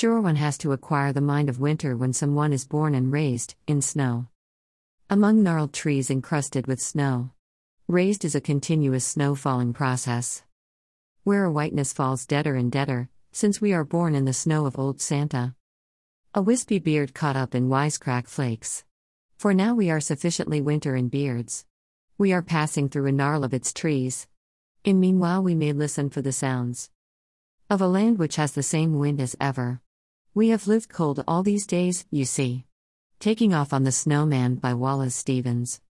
Sure, one has to acquire the mind of winter when someone is born and raised in snow. Among gnarled trees encrusted with snow. Raised is a continuous snow falling process. Where a whiteness falls deader and deader, since we are born in the snow of old Santa. A wispy beard caught up in wisecrack flakes. For now we are sufficiently winter in beards. We are passing through a gnarl of its trees. In meanwhile, we may listen for the sounds of a land which has the same wind as ever. We have lived cold all these days, you see. Taking Off on the Snowman by Wallace Stevens.